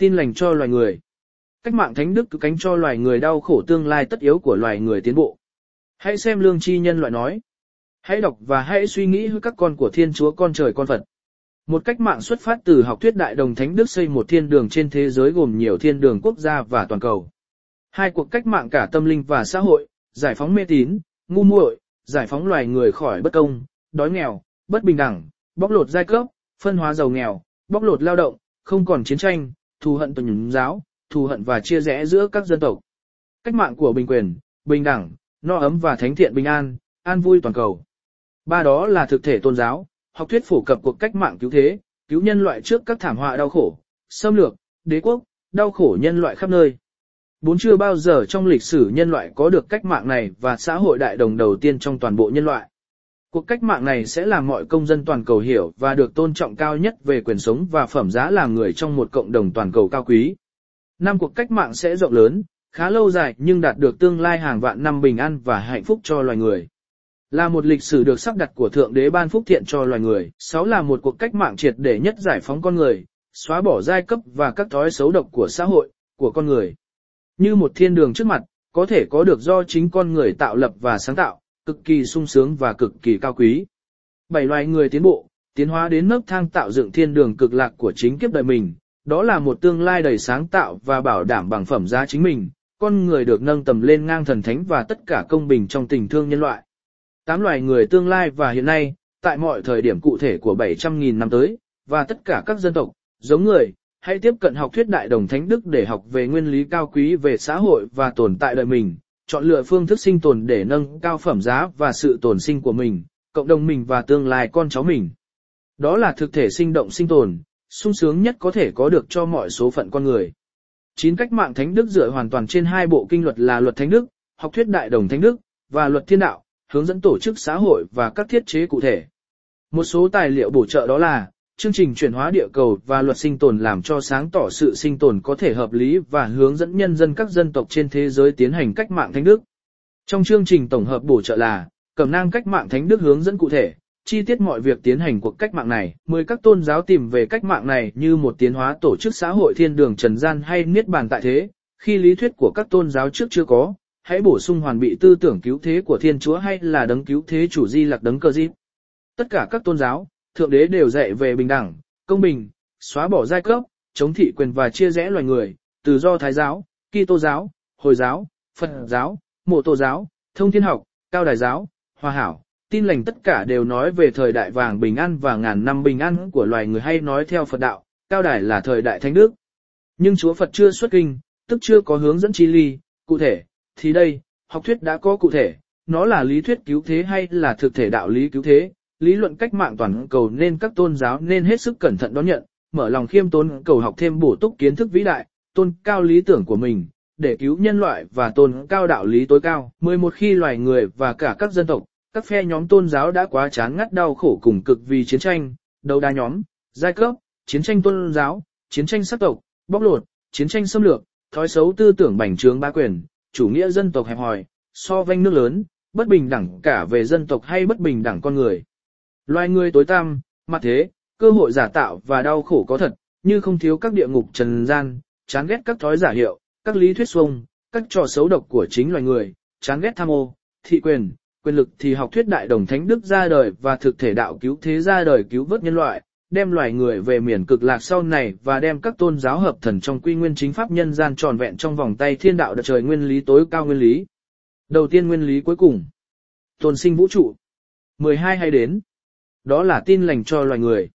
Tin lành cho loài người. Cách mạng thánh đức cứ cánh cho loài người đau khổ tương lai tất yếu của loài người tiến bộ. Hãy xem lương tri nhân loại nói. Hãy đọc và hãy suy nghĩ với các con của Thiên Chúa con trời con Phật. Một cách mạng xuất phát từ học thuyết đại đồng thánh đức xây một thiên đường trên thế giới gồm nhiều thiên đường quốc gia và toàn cầu. Hai cuộc cách mạng cả tâm linh và xã hội, giải phóng mê tín, ngu muội, giải phóng loài người khỏi bất công, đói nghèo, bất bình đẳng, bóc lột giai cấp, phân hóa giàu nghèo, bóc lột lao động, không còn chiến tranh, thù hận tuần nhúng giáo, thù hận và chia rẽ giữa các dân tộc. Cách mạng của bình quyền, bình đẳng, no ấm và thánh thiện bình an, an vui toàn cầu. Ba đó là thực thể tôn giáo, học thuyết phổ cập cuộc cách mạng cứu thế, cứu nhân loại trước các thảm họa đau khổ, xâm lược, đế quốc, đau khổ nhân loại khắp nơi. Bốn chưa bao giờ trong lịch sử nhân loại có được cách mạng này và xã hội đại đồng đầu tiên trong toàn bộ nhân loại. Cuộc cách mạng này sẽ làm mọi công dân toàn cầu hiểu và được tôn trọng cao nhất về quyền sống và phẩm giá làm người trong một cộng đồng toàn cầu cao quý. Năm cuộc cách mạng sẽ rộng lớn, khá lâu dài nhưng đạt được tương lai hàng vạn năm bình an và hạnh phúc cho loài người. Là một lịch sử được sắp đặt của Thượng Đế ban phúc thiện cho loài người. Sáu là một cuộc cách mạng triệt để nhất giải phóng con người, xóa bỏ giai cấp và các thói xấu độc của xã hội, của con người. Như một thiên đường trước mặt, có thể có được do chính con người tạo lập và sáng tạo, cực kỳ sung sướng và cực kỳ cao quý. Bảy loài người tiến bộ, tiến hóa đến nấc thang tạo dựng thiên đường cực lạc của chính kiếp đời mình, đó là một tương lai đầy sáng tạo và bảo đảm bằng phẩm giá chính mình, con người được nâng tầm lên ngang thần thánh và tất cả công bình trong tình thương nhân loại. Tám loài người tương lai và hiện nay, tại mọi thời điểm cụ thể của 700.000 năm tới, và tất cả các dân tộc, giống người, hãy tiếp cận học thuyết đại đồng thánh đức để học về nguyên lý cao quý về xã hội và tồn tại đời mình, chọn lựa phương thức sinh tồn để nâng cao phẩm giá và sự tồn sinh của mình, cộng đồng mình và tương lai con cháu mình. Đó là thực thể sinh động sinh tồn, sung sướng nhất có thể có được cho mọi số phận con người. Chín cách mạng thánh đức dựa hoàn toàn trên hai bộ kinh luật là luật thánh đức, học thuyết đại đồng thánh đức, và luật thiên đạo, hướng dẫn tổ chức xã hội và các thiết chế cụ thể. Một số tài liệu bổ trợ đó là chương trình chuyển hóa địa cầu và luật sinh tồn làm cho sáng tỏ sự sinh tồn có thể hợp lý và hướng dẫn nhân dân các dân tộc trên thế giới tiến hành cách mạng thánh đức. Trong chương trình tổng hợp bổ trợ là cẩm nang cách mạng thánh đức hướng dẫn cụ thể, chi tiết mọi việc tiến hành cuộc cách mạng này. Mười các tôn giáo tìm về cách mạng này như một tiến hóa tổ chức xã hội thiên đường trần gian hay niết bàn tại thế, khi lý thuyết của các tôn giáo trước chưa có, hãy bổ sung hoàn bị tư tưởng cứu thế của thiên chúa hay là đấng cứu thế chủ di lạc đấng cơ di. Tất cả các tôn giáo, thượng đế đều dạy về bình đẳng, công bình, xóa bỏ giai cấp, chống thị quyền và chia rẽ loài người, từ do thái giáo, Kitô giáo, Hồi giáo, Phật giáo, Mộ Tô giáo, Thông Thiên học, Cao Đài giáo, Hòa hảo, tin lành tất cả đều nói về thời đại vàng bình an và ngàn năm bình an của loài người hay nói theo Phật đạo, Cao Đài là thời đại thánh đức. Nhưng Chúa Phật chưa xuất kinh, tức chưa có hướng dẫn chi ly, cụ thể, thì đây, học thuyết đã có cụ thể, nó là lý thuyết cứu thế hay là thực thể đạo lý cứu thế, lý luận cách mạng toàn cầu nên các tôn giáo nên hết sức cẩn thận đón nhận, mở lòng khiêm tốn cầu học thêm bổ túc kiến thức vĩ đại, tôn cao lý tưởng của mình, để cứu nhân loại và tôn cao đạo lý tối cao. 11 khi loài người và cả các dân tộc, các phe nhóm tôn giáo đã quá chán ngắt đau khổ cùng cực vì chiến tranh, đấu đa nhóm, giai cấp, chiến tranh tôn giáo, chiến tranh sắc tộc, bóc lột, chiến tranh xâm lược, thói xấu tư tưởng bành trướng ba quyền, chủ nghĩa dân tộc hẹp hòi, so vanh nước lớn, bất bình đẳng cả về dân tộc hay bất bình đẳng con người. Loài người tối tăm, mặt thế, cơ hội giả tạo và đau khổ có thật, như không thiếu các địa ngục trần gian, chán ghét các thói giả hiệu, các lý thuyết xuông, các trò xấu độc của chính loài người, chán ghét tham ô, thị quyền, quyền lực thì học thuyết đại đồng thánh đức ra đời và thực thể đạo cứu thế ra đời cứu vớt nhân loại, đem loài người về miền cực lạc sau này và đem các tôn giáo hợp thần trong quy nguyên chính pháp nhân gian tròn vẹn trong vòng tay thiên đạo đất trời nguyên lý tối cao nguyên lý. Đầu tiên nguyên lý cuối cùng. Tồn sinh vũ trụ. 12 hay đến. Đó là tin lành cho loài người.